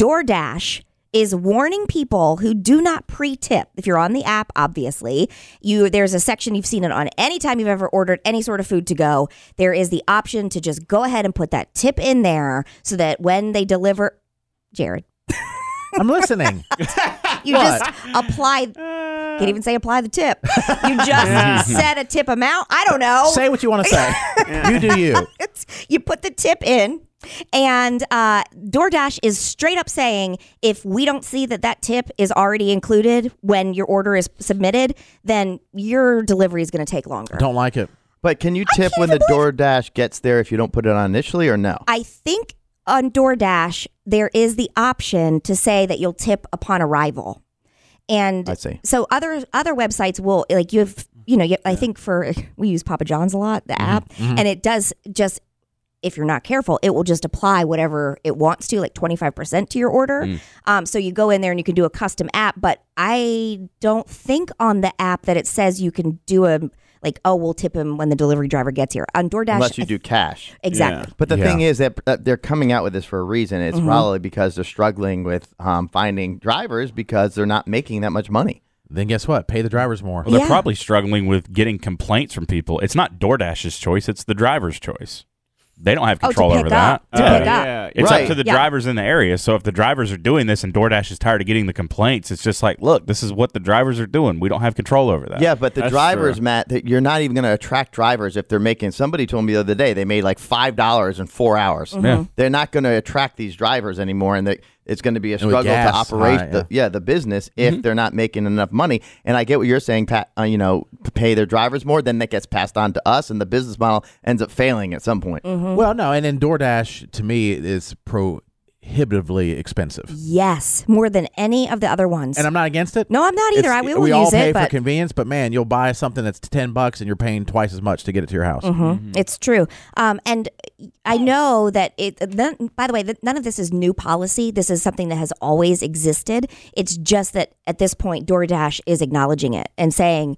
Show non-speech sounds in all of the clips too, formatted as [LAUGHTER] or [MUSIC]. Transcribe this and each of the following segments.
DoorDash is warning people who do not pre-tip. If you're on the app, obviously, you there's a section you've seen it on anytime you've ever ordered any sort of food to go. There is the option to just go ahead and put that tip in there so that when they deliver Jared, I'm listening. [LAUGHS] you What? just apply can't even say apply the tip. You [LAUGHS] just set a tip amount. I don't know. say what you want to say. [LAUGHS] you do you. It's, you put the tip in, and uh, DoorDash is straight up saying if we don't see that that tip is already included when your order is submitted, then your delivery is going to take longer. Don't like it. But can you tip when the DoorDash gets there if you don't put it on initially or no? I think on DoorDash there is the option to say that you'll tip upon arrival, and I see. so other other websites will like you have you know you, I think for [LAUGHS] we use Papa John's a lot the app, and it does just if you're not careful, it will just apply whatever it wants to, like 25% to your order. Um, so you go in there and you can do a custom app, but I don't think on the app that it says you can do a, like, oh, we'll tip him when the delivery driver gets here. On DoorDash, Unless you do cash. exactly. But the Yeah. thing is that uh, they're coming out with this for a reason. Mm-hmm. It's probably because they're struggling with um, finding drivers because they're not making that much money. Then guess what? Pay the drivers more. Well, they're Yeah. probably struggling with getting complaints from people. It's not DoorDash's choice; it's the driver's choice. They don't have Oh, to control pick over that. up. To Yeah. pick up. yeah. It's Right. up to the Yeah. drivers in the area. So if the drivers are doing this and DoorDash is tired of getting the complaints, it's just like, look, this is what the drivers are doing. We don't have control over that. Yeah, but the That's drivers, true. Matt, that you're not even going to attract drivers if they're making. Somebody told me the other day they made like five dollars in four hours. Mm-hmm. Yeah. They're not going to attract these drivers anymore, and they, it's going to be a And with struggle to gas operate high, the yeah. yeah the business if they're not making enough money. And I get what you're saying, Pat. Uh, you know, pay their drivers more, then that gets passed on to us, and the business model ends up failing at some point. Mm-hmm. Well, no, and then DoorDash to me is prohibitively expensive. Yes, more than any of the other ones. And I'm not against it. no, I'm not either. It's- I will we use all pay it, for but convenience, but man, you'll buy something that's ten bucks and you're paying twice as much to get it to your house. Mhm. It's true. Um, and I know that it, none, by the way, none of this is new policy. This is something that has always existed. It's just that at this point, DoorDash is acknowledging it and saying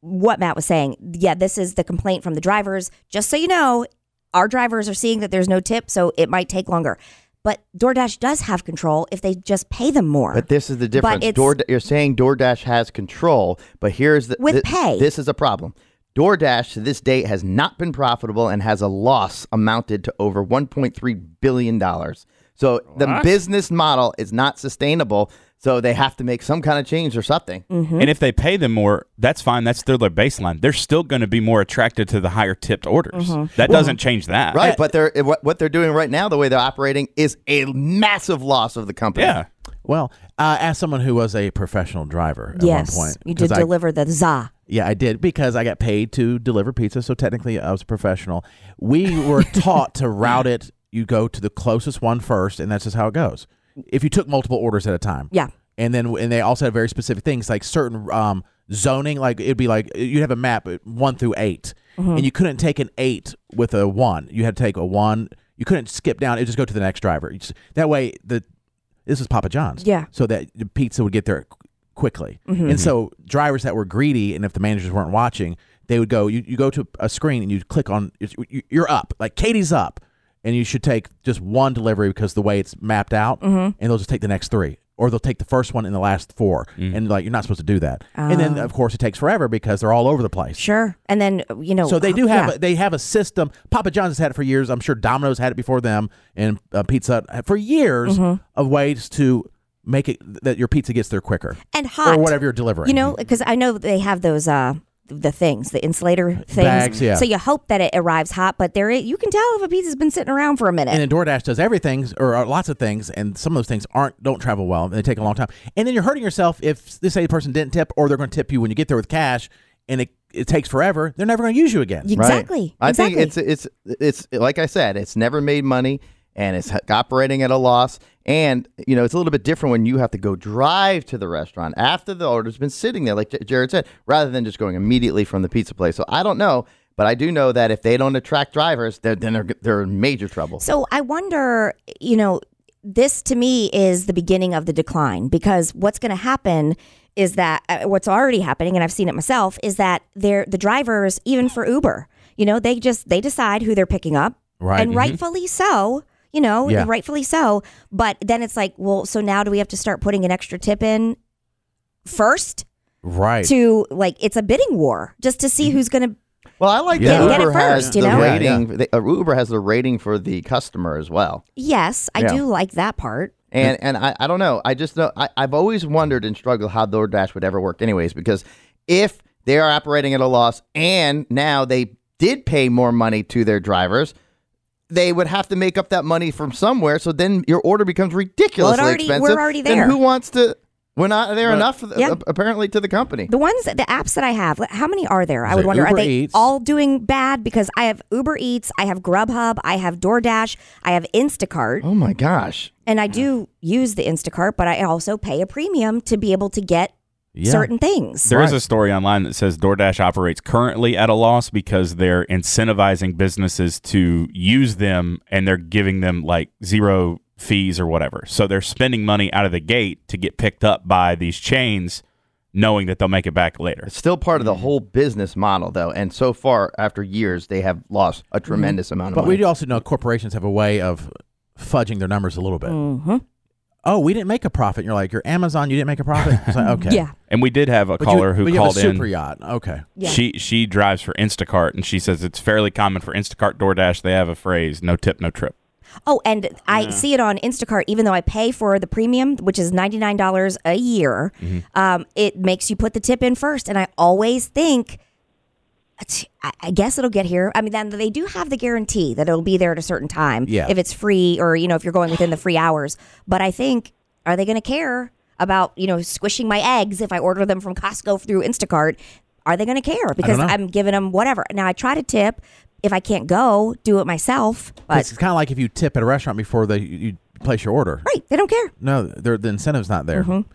what Matt was saying. Yeah, this is the complaint from the drivers. Just so you know, our drivers are seeing that there's no tip, so it might take longer. But DoorDash does have control if they just pay them more. But this is the difference. it's- Door, you're saying DoorDash has control, but here's the With thi- pay. This is a problem. DoorDash to this date has not been profitable and has a loss amounted to over 1.3 billion dollars. So the What? business model is not sustainable. So they have to make some kind of change or something. Mm-hmm. And if they pay them more, that's fine. That's still their baseline. They're still going to be more attracted to the higher tipped orders. Mm-hmm. That doesn't change that. Right, but they're what, what they're doing right now, the way they're operating, is a massive loss of the company. Yeah. Well, uh, as someone who was a professional driver at yes, one point, you did 'cause I- deliver the za. Yeah, I did because I got paid to deliver pizza, so technically I was a professional. We were [LAUGHS] taught to route it. You go to the closest one first, and that's just how it goes. If you took multiple orders at a time, Yeah. and then and they also had very specific things like certain um, zoning, like it'd be like you'd have a map uh, one through 8 Mm-hmm. and you couldn't take an eight with a one. You had to take a one. You couldn't skip down. It just go to the next driver. Just- that way, the this is Papa John's. Yeah. So that the pizza would get there quickly. Mm-hmm. And so drivers that were greedy, and if the managers weren't watching, they would go. You, you go to a screen and you click on. You're up. Like Katie's up, and you should take just one delivery because the way it's mapped out, Mm-hmm. and they'll just take the next three. Or they'll take the first one and the last four, and like you're not supposed to do that. And then of course it takes forever because they're all over the place. Sure. And then, you know. So they do have yeah. a, they have a system. Papa John's has had it for years. I'm sure Domino's had it before them, and uh, Pizza for years Mm-hmm. of ways to make it that your pizza gets there quicker and hot. or whatever you're delivering. You know, because I know they have those uh the things, the insulator things. Bags, yeah. So you hope that it arrives hot, but there is, you can tell if a pizza's been sitting around for a minute. and then DoorDash does everything or uh, lots of things, and some of those things aren't don't travel well. And they take a long time, and then you're hurting yourself if this say person didn't tip, or they're going to tip you when you get there with cash, and it it takes forever. They're never going to use you again. Right. exactly. I exactly. think it's it's it's like I said, it's never made money and it's operating at a loss. And you know, it's a little bit different when you have to go drive to the restaurant after the order's been sitting there, like Jared said, rather than just going immediately from the pizza place. So I don't know, but I do know that if they don't attract drivers, they're, then they're they're in major trouble. So I wonder, you know, this to me is the beginning of the decline because what's going to happen is that uh, what's already happening, and I've seen it myself, is that they're the drivers, even for Uber, you know, they just they decide who they're picking up, Right. and Mhm. rightfully so. You know, Yeah. rightfully so. But then it's like, well, so now do we have to start putting an extra tip in first Right. to like it's a bidding war just to Mm-hmm. see who's going to Well, I like Yeah. that Get it has first, you the know? Yeah, rating. the- uh, Uber has the rating for the customer as well. Yes, I Yeah. do like that part. And and I, I don't know. I just know I, I've always wondered and struggled how DoorDash would ever work anyways, because if they are operating at a loss and now they did pay more money to their drivers, they would have to make up that money from somewhere. So then your order becomes ridiculously already- we're expensive. already Then who wants to we're not there enough Yeah. apparently to the company. The ones, the apps that I have, how many are there? I Is would there wonder, are they Eats? all doing bad? Because I have Uber Eats, I have Grubhub, I have DoorDash, I have Instacart, Oh my gosh. and I do use the Instacart, but I also pay a premium to be able to get Yeah. certain things. There is Right. a story online that says DoorDash operates currently at a loss because they're incentivizing businesses to use them and they're giving them like zero fees or whatever. So they're spending money out of the gate to get picked up by these chains knowing that they'll make it back later. It's still part of the whole business model though. And so far after years they have lost a tremendous amount of But money. we also know corporations have a way of fudging their numbers a little bit. hmm Oh, we didn't make a profit. And you're like, you're Amazon, you didn't make a profit. It's like, [LAUGHS] okay. Yeah. And we did have a But caller you, who but you called have a in. super yacht. Okay. Yeah. She she drives for Instacart and she says it's fairly common for Instacart DoorDash they have a phrase no tip no trip. Oh, and I see it on Instacart, even though I pay for the premium, which is $99 a year, Mm-hmm. um, it makes you put the tip in first. And I always think, I guess it'll get here. I mean, then they do have the guarantee that it'll be there at a certain time. Yeah. If it's free or, you know, if you're going within the free hours. But I think, are they going to care about, you know, squishing my eggs if I order them from Costco through Instacart? Are they going to care? Because. I'm giving them whatever. Now, I try to tip. If I can't go, do it myself. But, it's kind of like if you tip at a restaurant before they you place your order. right, they don't care. No, the incentive's not there. Mm-hmm.